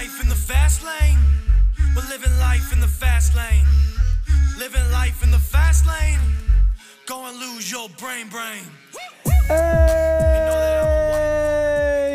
life in the fast lane. We're living life in the fast lane. Living life in the fast lane. Go and lose your brain, brain.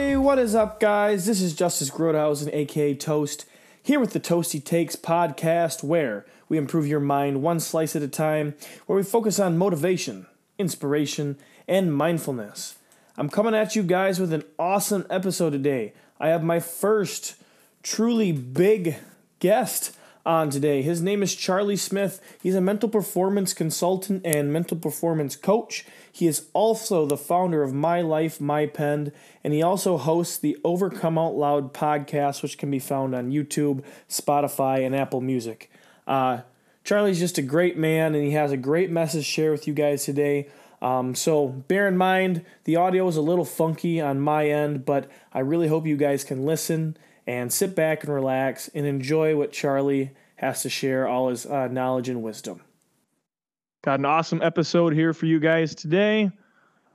Hey, what is up, guys? This is Justice Groothousen, aka Toast, here with the Toasty Takes podcast, where we improve your mind one slice at a time, where we focus on motivation, inspiration, and mindfulness. I'm coming at you guys with an awesome episode today. I have my first truly big guest on today. His name is Charlie Smith. He's a mental performance consultant and mental performance coach. He is also the founder of My Life, My Pen, and he also hosts the Overcome Out Loud podcast, which can be found on YouTube, Spotify, and Apple Music. Uh, Charlie's just a great man, and he has a great message to share with you guys today. Um, so bear in mind the audio is a little funky on my end, but I really hope you guys can listen and sit back and relax and enjoy what Charlie has to share, all his uh, knowledge and wisdom. Got an awesome episode here for you guys today.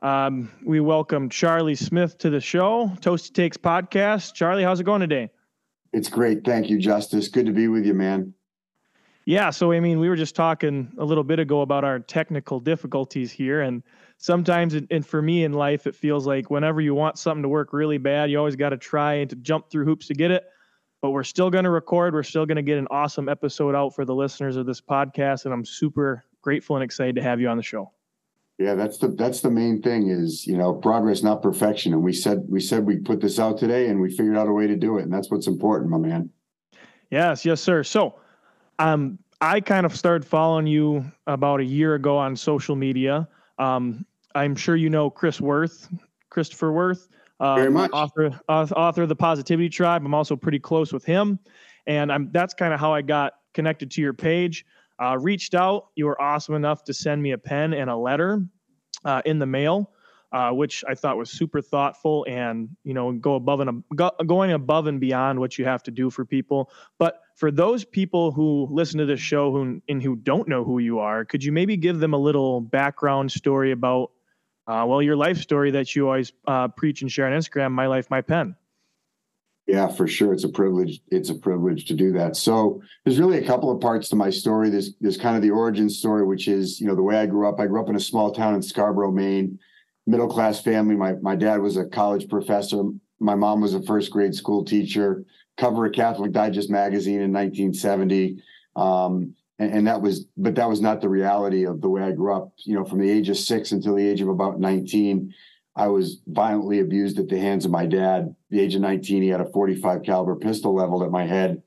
Um, we welcome Charlie Smith to the show, Toasty Takes podcast. Charlie, how's it going today? It's great. Thank you, Justice. Good to be with you, man. Yeah, so I mean, we were just talking a little bit ago about our technical difficulties here, and sometimes, and for me in life, it feels like whenever you want something to work really bad, you always got to try and to jump through hoops to get it. But we're still going to record. We're still going to get an awesome episode out for the listeners of this podcast, and I'm super grateful and excited to have you on the show. Yeah, that's the that's the main thing is you know progress, not perfection. And we said we said we put this out today, and we figured out a way to do it, and that's what's important, my man. Yes, yes, sir. So um, I kind of started following you about a year ago on social media. Um, I'm sure you know Chris Worth, Christopher Worth, um, Very much. author author of the Positivity Tribe. I'm also pretty close with him, and I'm that's kind of how I got connected to your page. Uh, reached out. You were awesome enough to send me a pen and a letter uh, in the mail uh, which I thought was super thoughtful and you know go above and go, going above and beyond what you have to do for people. But for those people who listen to this show who and who don't know who you are, could you maybe give them a little background story about uh, well your life story that you always uh, preach and share on Instagram, my life, my pen. Yeah, for sure. It's a privilege. It's a privilege to do that. So there's really a couple of parts to my story. There's there's kind of the origin story, which is you know the way I grew up. I grew up in a small town in Scarborough, Maine middle class family. My my dad was a college professor. My mom was a first grade school teacher. Cover a Catholic Digest magazine in 1970. Um, and, and, that was, but that was not the reality of the way I grew up. You know, from the age of six until the age of about 19, I was violently abused at the hands of my dad. the age of 19, he had a 45 caliber pistol leveled at my head.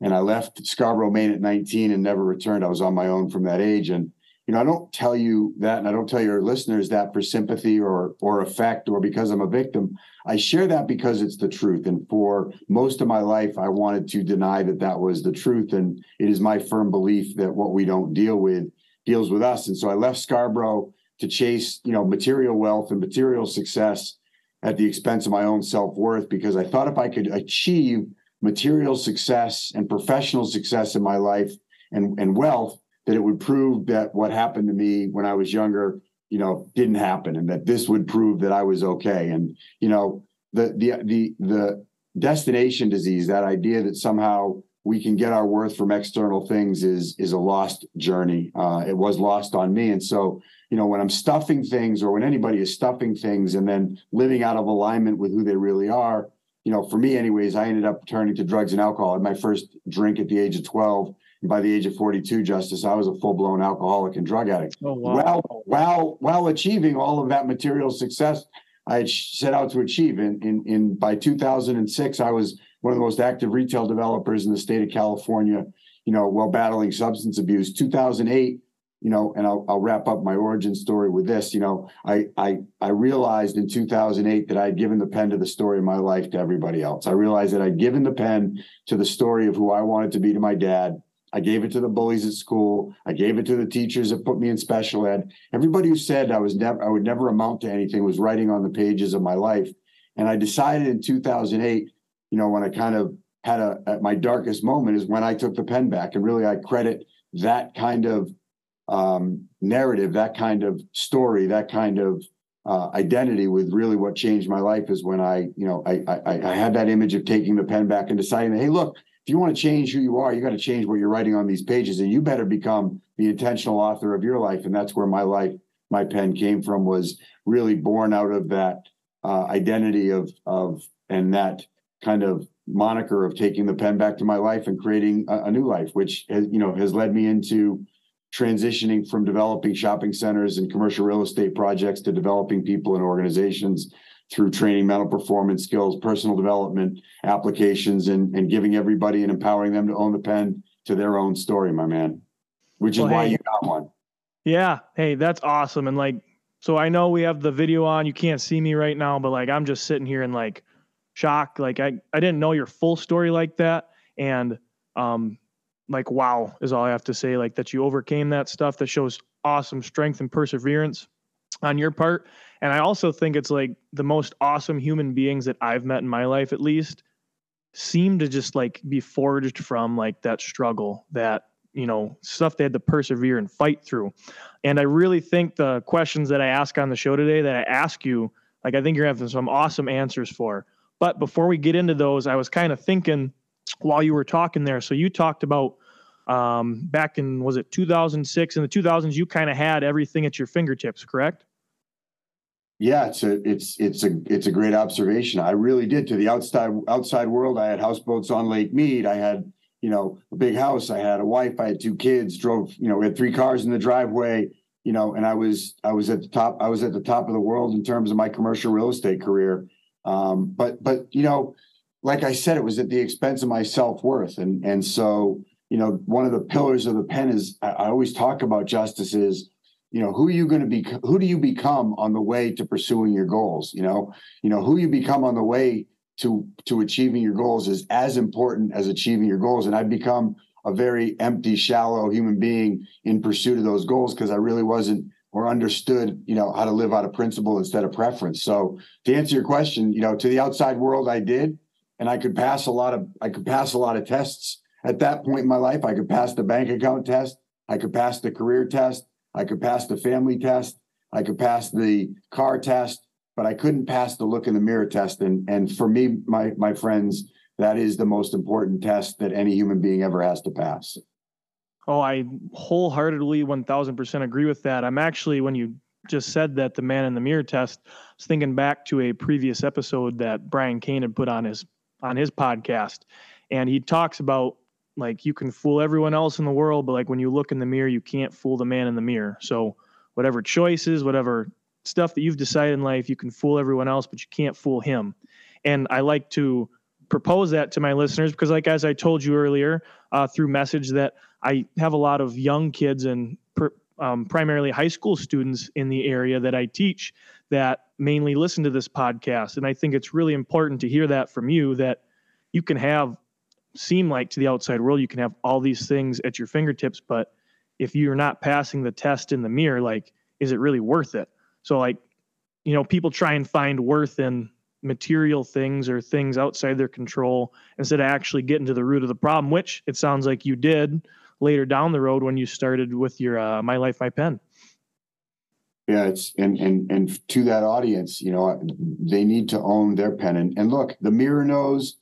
And I left Scarborough, Maine at 19 and never returned. I was on my own from that age. And you know, I don't tell you that, and I don't tell your listeners that for sympathy or or effect or because I'm a victim. I share that because it's the truth. And for most of my life, I wanted to deny that that was the truth. And it is my firm belief that what we don't deal with deals with us. And so I left Scarborough to chase, you know, material wealth and material success at the expense of my own self worth because I thought if I could achieve material success and professional success in my life and, and wealth that it would prove that what happened to me when I was younger, you know, didn't happen, and that this would prove that I was okay. And you know, the the the the destination disease, that idea that somehow we can get our worth from external things is is a lost journey. Uh, it was lost on me, and so you know when I'm stuffing things, or when anybody is stuffing things, and then living out of alignment with who they really are. You know, for me, anyways, I ended up turning to drugs and alcohol. I had my first drink at the age of 12 by the age of 42, Justice, I was a full blown alcoholic and drug addict. Oh, wow. While, while, while achieving all of that material success I had set out to achieve. In, in, in by 2006, I was one of the most active retail developers in the state of California, you know, while battling substance abuse. 2008, you know, and I'll, I'll wrap up my origin story with this. You know, I, I I realized in 2008 that I'd given the pen to the story of my life to everybody else. I realized that I'd given the pen to the story of who I wanted to be to my dad, I gave it to the bullies at school. I gave it to the teachers that put me in special ed. Everybody who said I was never I would never amount to anything was writing on the pages of my life. And I decided in 2008, you know, when I kind of had a at my darkest moment is when I took the pen back. And really, I credit that kind of um, narrative, that kind of story, that kind of uh, identity with really what changed my life is when I, you know, I, I, I had that image of taking the pen back and deciding hey, look, if you want to change who you are, you got to change what you're writing on these pages, and you better become the intentional author of your life. And that's where my life, my pen came from, was really born out of that uh, identity of of and that kind of moniker of taking the pen back to my life and creating a, a new life, which has, you know has led me into transitioning from developing shopping centers and commercial real estate projects to developing people and organizations through training mental performance skills personal development applications and, and giving everybody and empowering them to own the pen to their own story my man which is well, why hey, you got one yeah hey that's awesome and like so i know we have the video on you can't see me right now but like i'm just sitting here in like shock like i i didn't know your full story like that and um like wow is all I have to say. Like that you overcame that stuff that shows awesome strength and perseverance on your part. And I also think it's like the most awesome human beings that I've met in my life, at least, seem to just like be forged from like that struggle, that you know stuff they had to persevere and fight through. And I really think the questions that I ask on the show today, that I ask you, like I think you're having some awesome answers for. But before we get into those, I was kind of thinking while you were talking there. So you talked about um, back in was it 2006 in the 2000s you kind of had everything at your fingertips correct yeah it's a it's it's a it's a great observation. I really did. To the outside outside world i had houseboats on lake mead. I had you know a big house. I had a wife. I had two kids. Drove you know we had three cars in the driveway you know and i was i was at the top i was at the top of the world in terms of my commercial real estate career. Um, but but you know like I said, it was at the expense of my self worth, and and so you know one of the pillars of the pen is I, I always talk about justice is you know who are you going to be who do you become on the way to pursuing your goals you know? You know who you become on the way to to achieving your goals is as important as achieving your goals. And i've become a very empty shallow human being in pursuit of those goals because i really wasn't or understood you know how to live out of principle instead of preference. So to answer your question you know to the outside world i did. And I could pass a lot of I could pass a lot of tests. At that point in my life. I could pass the bank account test, I could pass the career test, I could pass the family test, I could pass the car test, but I couldn't pass the look in the mirror test. And and for me, my my friends, that is the most important test that any human being ever has to pass. Oh, I wholeheartedly 1000% agree with that. I'm actually, when you just said that the man in the mirror test, I was thinking back to a previous episode that Brian Cain had put on his on his podcast, and he talks about like you can fool everyone else in the world, but like when you look in the mirror, you can't fool the man in the mirror. So whatever choices, whatever stuff that you've decided in life, you can fool everyone else, but you can't fool him. And I like to propose that to my listeners because, like as I told you earlier, uh, through message that I have a lot of young kids and per, um, primarily high school students in the area that I teach that mainly listen to this podcast. And I think it's really important to hear that from you that you can have, seem like to the outside world, you can have all these things at your fingertips, but if you're not passing the test in the mirror, like, is it really worth it? So, like, you know, people try and find worth in material things or things outside their control instead of actually getting to the root of the problem, which it sounds like you did later down the road when you started with your uh, My Life, My Pen. Yeah, it's and and and to that audience, you know, they need to own their pen. And and look, the mirror knows,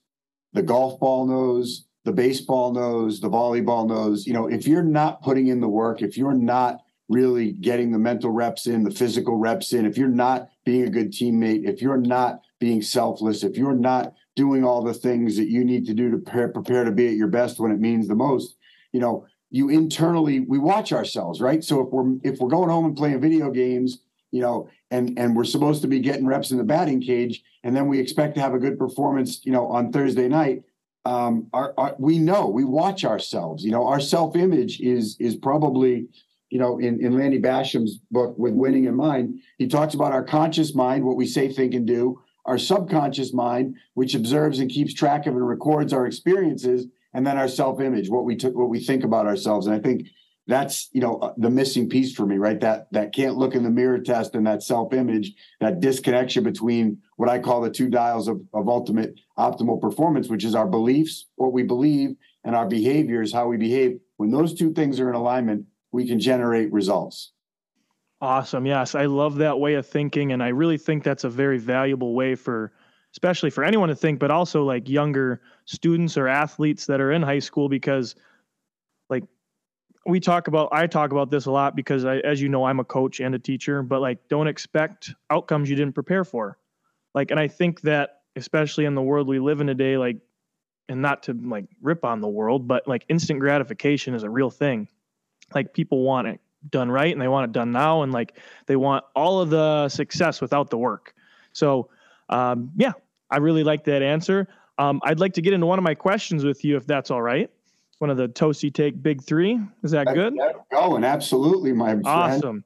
the golf ball knows, the baseball knows, the volleyball knows. You know, if you're not putting in the work, if you're not really getting the mental reps in, the physical reps in, if you're not being a good teammate, if you're not being selfless, if you're not doing all the things that you need to do to prepare, prepare to be at your best when it means the most, you know, you internally we watch ourselves, right? So if we're if we're going home and playing video games, you know, and and we're supposed to be getting reps in the batting cage, and then we expect to have a good performance, you know, on Thursday night. Um, our, our, we know we watch ourselves. You know, our self image is is probably, you know, in in Lanny Bassham's book with Winning in Mind, he talks about our conscious mind, what we say, think, and do, our subconscious mind, which observes and keeps track of and records our experiences, and then our self-image, what we took, what we think about ourselves. And I think that's you know uh, the missing piece for me, right? That that can't look in the mirror test and that self-image, that disconnection between what I call the two dials of, of ultimate optimal performance, which is our beliefs, what we believe, and our behaviors, how we behave. When those two things are in alignment, we can generate results. Awesome. Yes, I love that way of thinking, and I really think that's a very valuable way for, especially for anyone to think, but also like younger students or athletes that are in high school because, we talk about I talk about this a lot because I, as you know, I'm a coach and a teacher, but like, don't expect outcomes you didn't prepare for, like, and I think that especially in the world we live in today, like, and not to like rip on the world, but like instant gratification is a real thing. Like people want it done right and they want it done now and like they want all of the success without the work. So um, yeah i really like that answer. Um, i'd like to get into one of my questions with you if that's all right one of the toasty take big three is that good going absolutely my friend. awesome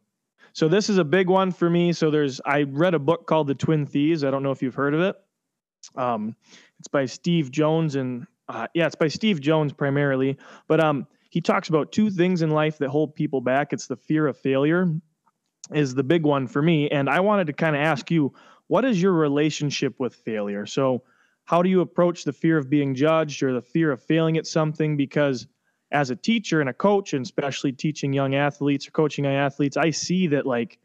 so this is a big one for me so there's i read a book called the twin thieves i don't know if you've heard of it um, it's by steve jones and uh, yeah it's by steve jones primarily but um, he talks about two things in life that hold people back. It's the fear of failure is the big one for me. And I wanted to kind of ask you, what is your relationship with failure? So, how do you approach the fear of being judged or the fear of failing at something? Because as a teacher and a coach, and especially teaching young athletes or coaching young athletes, I see that like,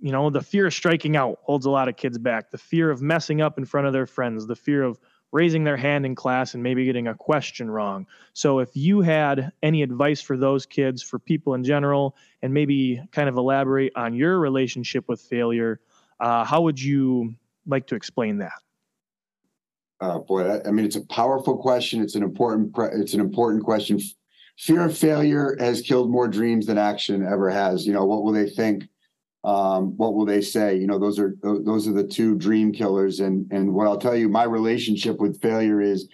you know, the fear of striking out holds a lot of kids back. The fear of messing up in front of their friends, the fear of raising their hand in class and maybe getting a question wrong. So, if you had any advice for those kids, for people in general, and maybe kind of elaborate on your relationship with failure, uh, how would you like to explain that? Uh, boy, I mean, it's a powerful question. It's an important. It's an important question. Fear of failure has killed more dreams than action ever has. You know, what will they think? um, what will they say? You know, those are those are the two dream killers. And and what I'll tell you, my relationship with failure is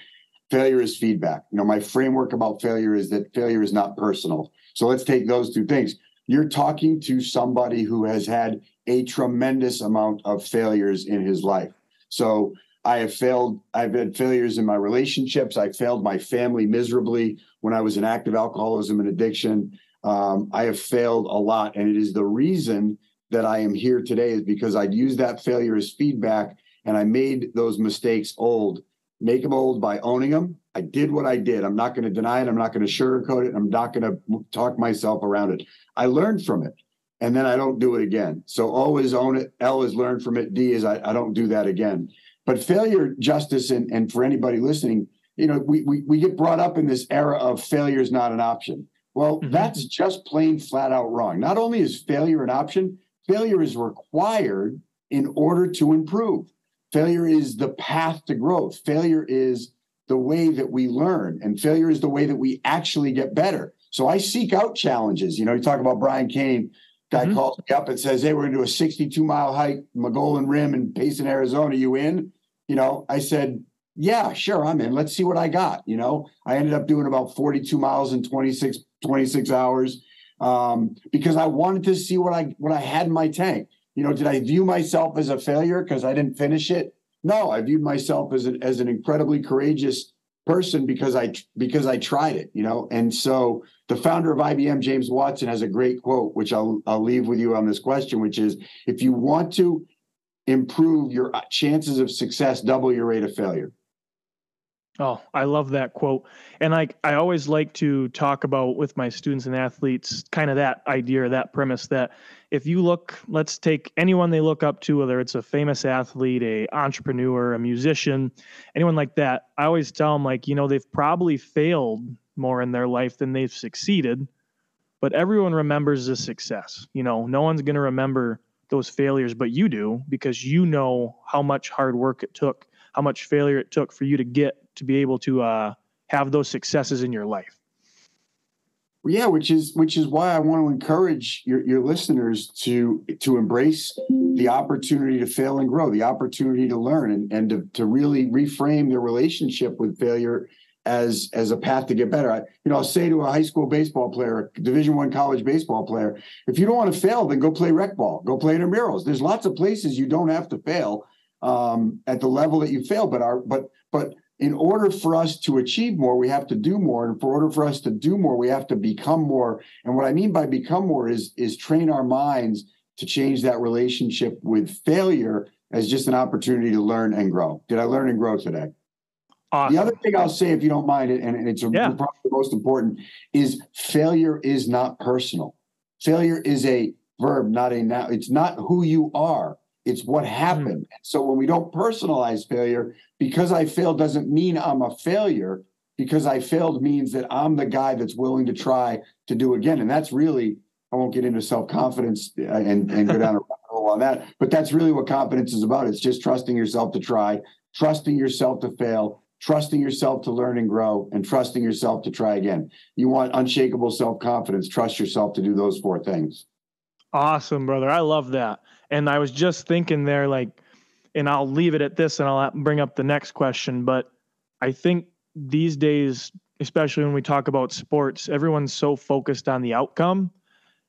failure is feedback. You know, my framework about failure is that failure is not personal. So let's take those two things. You're talking to somebody who has had a tremendous amount of failures in his life. So I have failed. I've had failures in my relationships. I failed my family miserably when I was in active alcoholism and addiction. Um, I have failed a lot, and it is the reason that I am here today is because I'd used that failure as feedback and I made those mistakes old. Make them old by owning them. I did what I did. I'm not going to deny it. I'm not going to sugarcoat it. I'm not going to talk myself around it. I learned from it and then I don't do it again. So always own it. L is learn from it. D is I, I don't do that again. But failure, justice, and, and for anybody listening, you know, we, we, we get brought up in this era of failure is not an option. Well, mm-hmm. that's just plain flat out wrong. Not only is failure an option, Failure is required in order to improve. Failure is the path to growth. Failure is the way that we learn, and failure is the way that we actually get better. So I seek out challenges. You know, you talk about Brian Cain. Guy mm-hmm. calls me up and says, "Hey, we're going to do a 62 mile hike, Mogollon Rim in Payson, Arizona. You in?" You know, I said, "Yeah, sure, I'm in. Let's see what I got." You know, I ended up doing about 42 miles in 26 26 hours um, because I wanted to see what I what I had in my tank. You know, did I view myself as a failure because I didn't finish it? No, I viewed myself as an as an incredibly courageous person because I because I tried it. You know, and so the founder of IBM, James Watson, has a great quote, which I'll I'll leave with you on this question, which is if you want to improve your chances of success, double your rate of failure. Oh, I love that quote. And like I always like to talk about with my students and athletes kind of that idea, or that premise that if you look, let's take anyone they look up to, whether it's a famous athlete, a entrepreneur, a musician, anyone like that, I always tell them like, you know, they've probably failed more in their life than they've succeeded, but everyone remembers the success. You know, no one's going to remember those failures but you do because you know how much hard work it took, how much failure it took for you to get to be able to uh, have those successes in your life. Yeah, which is which is why I want to encourage your, your listeners to to embrace the opportunity to fail and grow, the opportunity to learn, and, and to, to really reframe their relationship with failure as as a path to get better. I, you know, I'll say to a high school baseball player, a Division One college baseball player, if you don't want to fail, then go play rec ball, go play intramurals. There's lots of places you don't have to fail um, at the level that you fail, but our but but in order for us to achieve more, we have to do more. And for order for us to do more, we have to become more. And what I mean by become more is, is train our minds to change that relationship with failure as just an opportunity to learn and grow. Did I learn and grow today? Awesome. The other thing I'll say, if you don't mind, and it's yeah. probably the most important, is failure is not personal. Failure is a verb, not a noun. It's not who you are. It's what happened. Mm. So when we don't personalize failure, because I failed doesn't mean I'm a failure. Because I failed means that I'm the guy that's willing to try to do again. And that's really, I won't get into self confidence uh, and, and go down a rabbit hole on that. But that's really what confidence is about. It's just trusting yourself to try, trusting yourself to fail, trusting yourself to learn and grow, and trusting yourself to try again. You want unshakable self confidence. Trust yourself to do those four things. Awesome, brother. I love that. And I was just thinking there, like, and I'll leave it at this and I'll bring up the next question. But I think these days, especially when we talk about sports, everyone's so focused on the outcome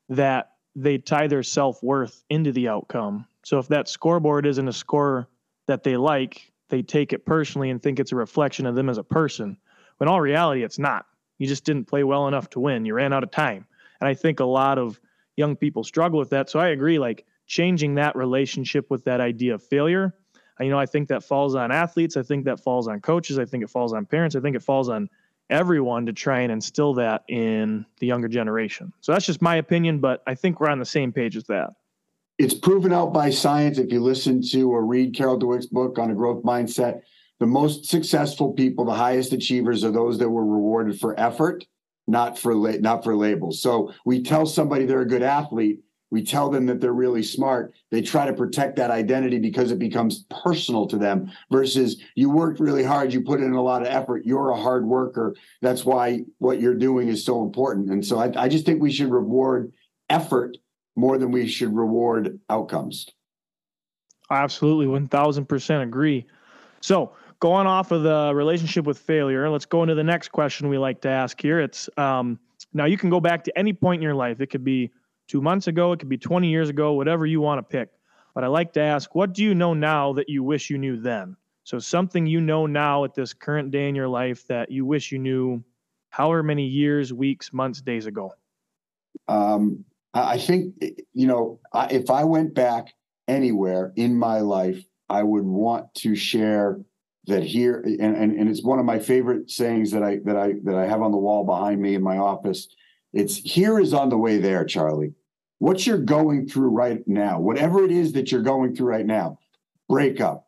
that they tie their self worth into the outcome. So if that scoreboard isn't a score that they like, they take it personally and think it's a reflection of them as a person. When all reality, it's not. You just didn't play well enough to win. You ran out of time. And I think a lot of young people struggle with that. So I agree, like changing that relationship with that idea of failure. Uh, you know, I think that falls on athletes. I think that falls on coaches. I think it falls on parents. I think it falls on everyone to try and instill that in the younger generation. So that's just my opinion, but I think we're on the same page with that. It's proven out by science. If you listen to or read Carol Dweck's book on a growth mindset, the most successful people, the highest achievers, are those that were rewarded for effort, not for la- not for labels. So we tell somebody they're a good athlete, we tell them that they're really smart they try to protect that identity because it becomes personal to them versus you worked really hard you put in a lot of effort you're a hard worker that's why what you're doing is so important and so i, I just think we should reward effort more than we should reward outcomes absolutely 1000% agree so going off of the relationship with failure let's go into the next question we like to ask here it's um, now you can go back to any point in your life it could be two months ago, it could be 20 years ago, whatever you want to pick. But I like to ask, what do you know now that you wish you knew then? So something you know now at this current day in your life that you wish you knew however many years, weeks, months, days ago. Um, I think, you know, if I went back anywhere in my life, I would want to share that here, and, and, and it's one of my favorite sayings that I that I that I have on the wall behind me in my office it's here is on the way there, Charlie. What you're going through right now, whatever it is that you're going through right now, breakup,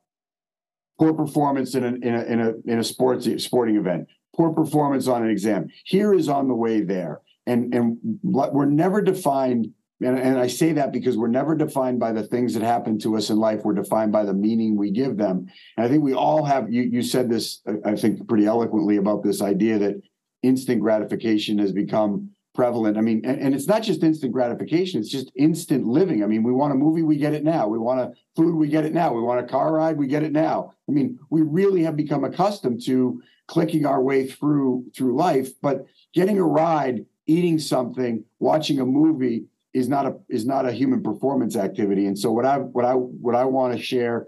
poor performance in a in a in a in a sports sporting event, poor performance on an exam. Here is on the way there, and and we're never defined. And, and I say that because we're never defined by the things that happen to us in life. We're defined by the meaning we give them. And I think we all have. You you said this, I think, pretty eloquently about this idea that instant gratification has become prevalent. I mean, and, and, it's not just instant gratification, it's just instant living. I mean, we want a movie, we get it now. We want a food, we get it now. We want a car ride, we get it now. I mean, we really have become accustomed to clicking our way through through life, but getting a ride, eating something, watching a movie is not a is not a human performance activity. And so what I what I what I want to share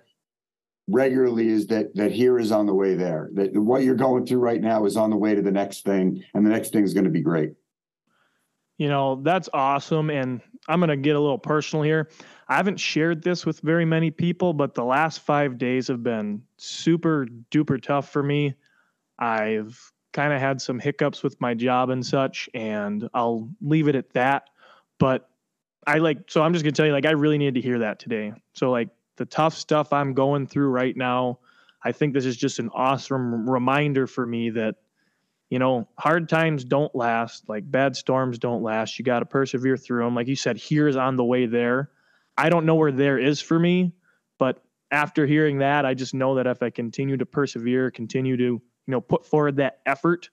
regularly is that that here is on the way there that what you're going through right now is on the way to the next thing and the next thing is going to be great you know, that's awesome. And I'm going to get a little personal here. I haven't shared this with very many people, but the last five days have been super duper tough for me. I've kind of had some hiccups with my job and such, and I'll leave it at that. But I like, so I'm just to tell you, like, I really needed to hear that today. So, like, the tough stuff I'm going through right now, I think this is just an awesome reminder for me that you know, hard times don't last, like bad storms don't last. You got to persevere through them. Like you said, here's on the way there. I don't know where there is for me, but after hearing that, I just know that if I continue to persevere, continue to, you know, put forward that effort,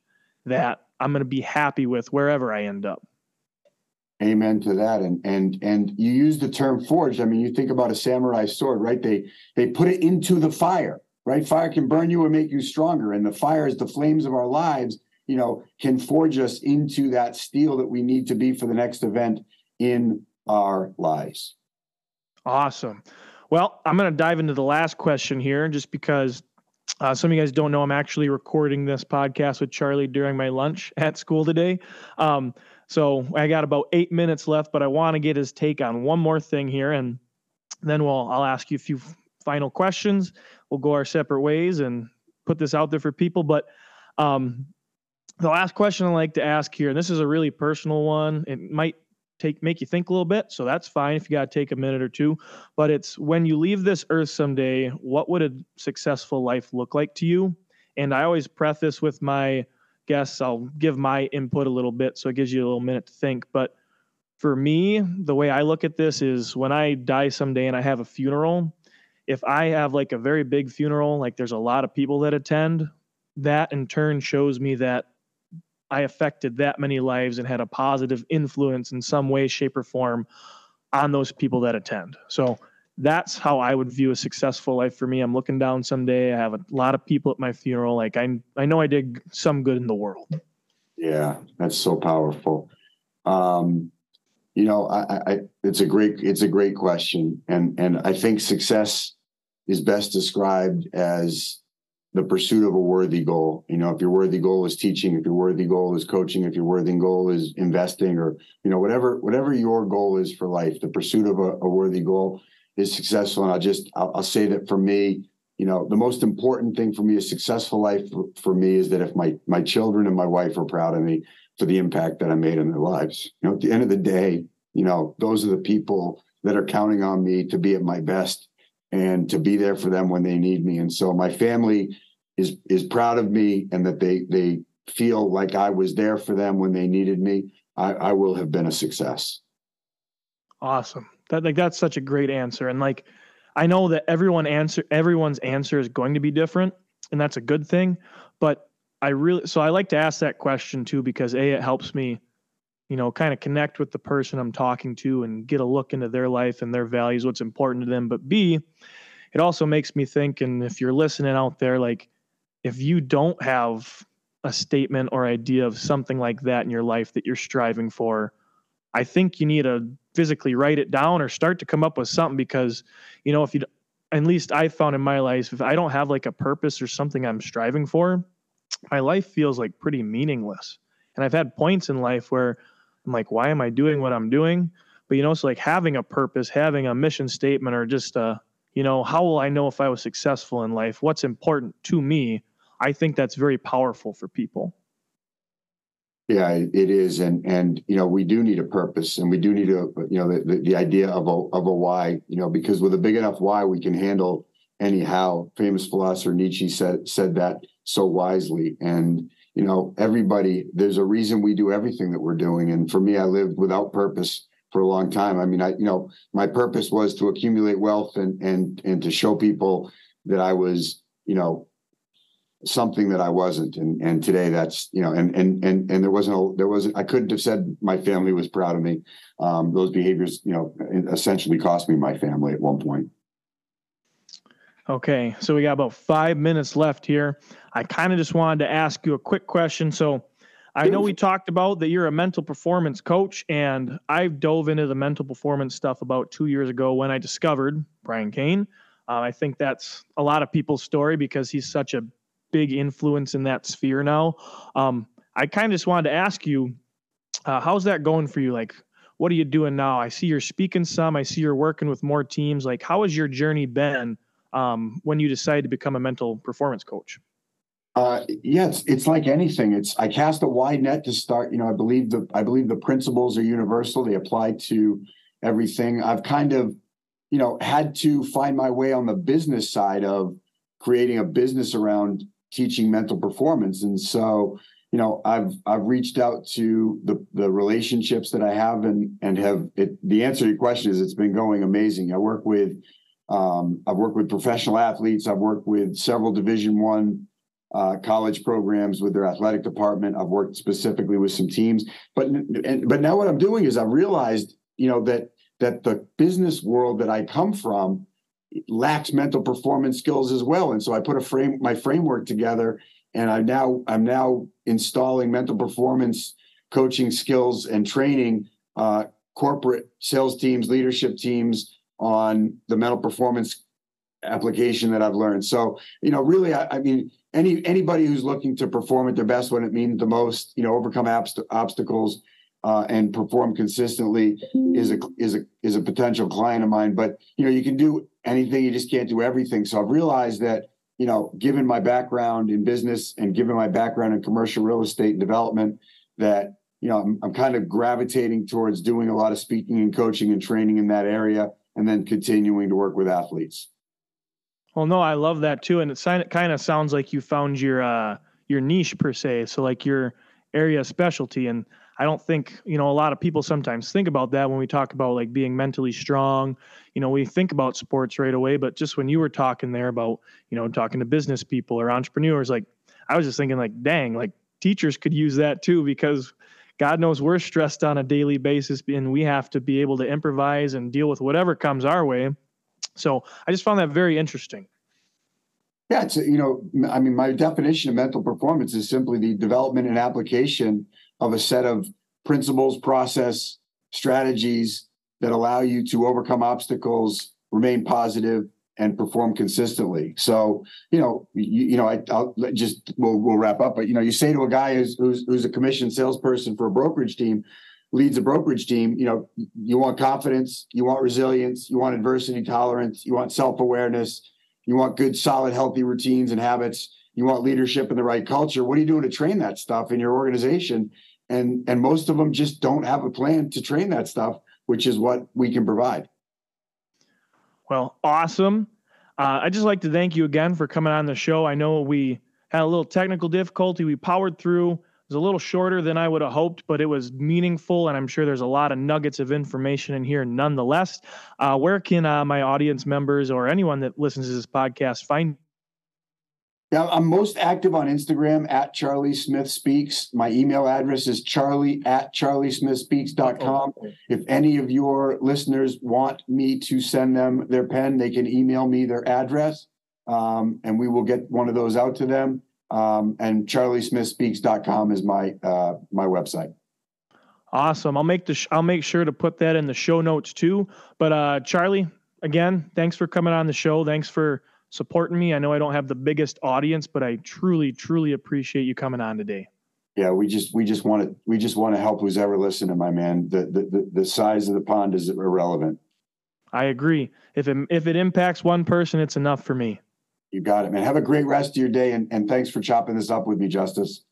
that I'm going to be happy with wherever I end up. Amen to that. And and and you use the term forged. I mean, you think about a samurai sword, right? They they put it into the fire, right? Fire can burn you and make you stronger. And the fire is the flames of our lives you know, can forge us into that steel that we need to be for the next event in our lives. Awesome. Well, I'm going to dive into the last question here just because uh, some of you guys don't know I'm actually recording this podcast with Charlie during my lunch at school today. Um, so I got about eight minutes left, but I want to get his take on one more thing here, and then we'll I'll ask you a few final questions. We'll go our separate ways and put this out there for people. But um, the last question I like to ask here, and this is a really personal one. It might take make you think a little bit. So that's fine if you got to take a minute or two. But it's when you leave this earth someday, what would a successful life look like to you? And I always preface with my guests, I'll give my input a little bit so it gives you a little minute to think. But for me, the way I look at this is when I die someday and I have a funeral, if I have like a very big funeral, like there's a lot of people that attend, that in turn shows me that I affected that many lives and had a positive influence in some way, shape, or form on those people that attend. So that's how I would view a successful life for me. I'm looking down someday. I have a lot of people at my funeral. Like I, I know I did some good in the world. Yeah, that's so powerful. Um, you know, I, I, it's a great, it's a great question, and and I think success is best described as the pursuit of a worthy goal. You know, if your worthy goal is teaching, if your worthy goal is coaching, if your worthy goal is investing, or you know, whatever whatever your goal is for life, the pursuit of a, a worthy goal is successful. And I'll just I'll, I'll, say that for me, you know, the most important thing for me, a successful life for, for me, is that if my my children and my wife are proud of me for the impact that I made in their lives. You know, at the end of the day, you know, those are the people that are counting on me to be at my best and to be there for them when they need me. And so my family is is proud of me and that they they feel like I was there for them when they needed me. I, I will have been a success. Awesome. That like that's such a great answer. And like I know that everyone answer everyone's answer is going to be different, and that's a good thing. But I really so I like to ask that question too because a it helps me you know, kind of connect with the person I'm talking to and get a look into their life and their values, what's important to them. But B, it also makes me think, and if you're listening out there, like if you don't have a statement or idea of something like that in your life that you're striving for, I think you need to physically write it down or start to come up with something because, you know, if you, at least I found in my life, if I don't have like a purpose or something I'm striving for, my life feels like pretty meaningless. And I've had points in life where I'm like, why am I doing what I'm doing? But you know, it's like having a purpose, having a mission statement, or just a, you know, how will I know if I was successful in life? What's important to me? I think that's very powerful for people. Yeah, it is, and and you know we do need a purpose, and we do need a you know the, the, idea of a of a why, you know, because with a big enough why, we can handle anyhow. Famous philosopher Nietzsche said said that so wisely, and you know, everybody, there's a reason we do everything that we're doing. And for me, I lived without purpose for a long time. I mean, I, you know, my purpose was to accumulate wealth and, and, and to show people that I was, you know, something that I wasn't. And, and today that's, you know, and, and, and, and there wasn't, a, there wasn't, I couldn't have said my family was proud of me. Um, those behaviors, you know, essentially cost me my family at one point. Okay, so we got about five minutes left here. I kind of just wanted to ask you a quick question. So I know we talked about that you're a mental performance coach, and I've dove into the mental performance stuff about two years ago when I discovered Brian Cain. Uh, I think that's a lot of people's story because he's such a big influence in that sphere now. Um, I kind of just wanted to ask you, uh, how's that going for you? Like, what are you doing now? I see you're speaking some. I see you're working with more teams. Like, how has your journey been um, when you decided to become a mental performance coach? Uh, yeah, it's, it's like anything. It's I cast a wide net to start. You know, I believe the I believe the principles are universal. They apply to everything. I've kind of, you know, had to find my way on the business side of creating a business around teaching mental performance. And so, you know, I've I've reached out to the the relationships that I have and and have it. The answer to your question is it's been going amazing. I work with um, I've worked with professional athletes. I've worked with several Division One uh, college programs with their athletic department. I've worked specifically with some teams, but and, but now what I'm doing is I've realized, you know, that that the business world that I come from lacks mental performance skills as well, and so I put a frame my framework together, and I now I'm now installing mental performance coaching skills and training uh, corporate sales teams, leadership teams on the mental performance application that I've learned. So, you know, really, I, I, mean, any anybody who's looking to perform at their best when it means the most, you know, overcome abst- obstacles uh, and perform consistently is a is a is a potential client of mine. But you know, you can do anything, you just can't do everything. So I've realized that you know, given my background in business and given my background in commercial real estate and development, that you know, I'm, I'm kind of gravitating towards doing a lot of speaking and coaching and training in that area, and then continuing to work with athletes. Well, no, I love that too, and it kind of sounds like you found your uh, your niche per se. So like your area specialty, and I don't think you know a lot of people sometimes think about that when we talk about like being mentally strong. You know, we think about sports right away, but just when you were talking there about you know talking to business people or entrepreneurs, like I was just thinking like, dang, like teachers could use that too because God knows we're stressed on a daily basis and we have to be able to improvise and deal with whatever comes our way. So I just found that very interesting. Yeah, it's you know, I mean, my definition of mental performance is simply the development and application of a set of principles, process, strategies that allow you to overcome obstacles, remain positive, and perform consistently. So, you know, you, you know, I, will just we'll we'll wrap up. But you know, you say to a guy who's, who's who's a commissioned salesperson for a brokerage team, leads a brokerage team. You know, you want confidence, you want resilience, you want adversity tolerance, you want self awareness, you want good, solid, healthy routines and habits. You want leadership and the right culture. What are you doing to train that stuff in your organization? And and most of them just don't have a plan to train that stuff, which is what we can provide. Well, awesome. Uh, I'd just like to thank you again for coming on the show. I know we had a little technical difficulty. We powered through. It was a little shorter than I would have hoped, but it was meaningful, and I'm sure there's a lot of nuggets of information in here nonetheless. Uh, where can uh, my audience members or anyone that listens to this podcast find yeah, I'm most active on Instagram at Charlie Smith Speaks. My email address is charlie at charliesmithspeaks.com. If any of your listeners want me to send them their pen, they can email me their address um, and we will get one of those out to them. Um, and charliesmithspeaks.com is my uh, my website. Awesome. I'll make the sh- I'll make sure to put that in the show notes too. But uh, Charlie, again, thanks for coming on the show. Thanks for supporting me. I know I don't have the biggest audience, but I truly, truly appreciate you coming on today. Yeah, we just we just want to we just want to help who's ever listening, my man. The, the the size of the pond is irrelevant. I agree. If it if it impacts one person, it's enough for me. You got it, man. Have a great rest of your day, and, and thanks for chopping this up with me, Justice.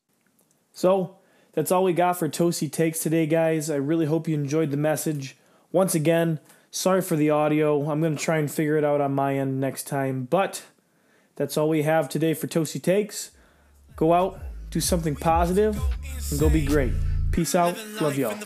So that's all we got for Toasty Takes today, guys. I really hope you enjoyed the message. Once again, Sorry for the audio. I'm going to try and figure it out on my end next time. But that's all we have today for Toasty Takes. Go out, do something positive, and go be great. Peace out. Love y'all.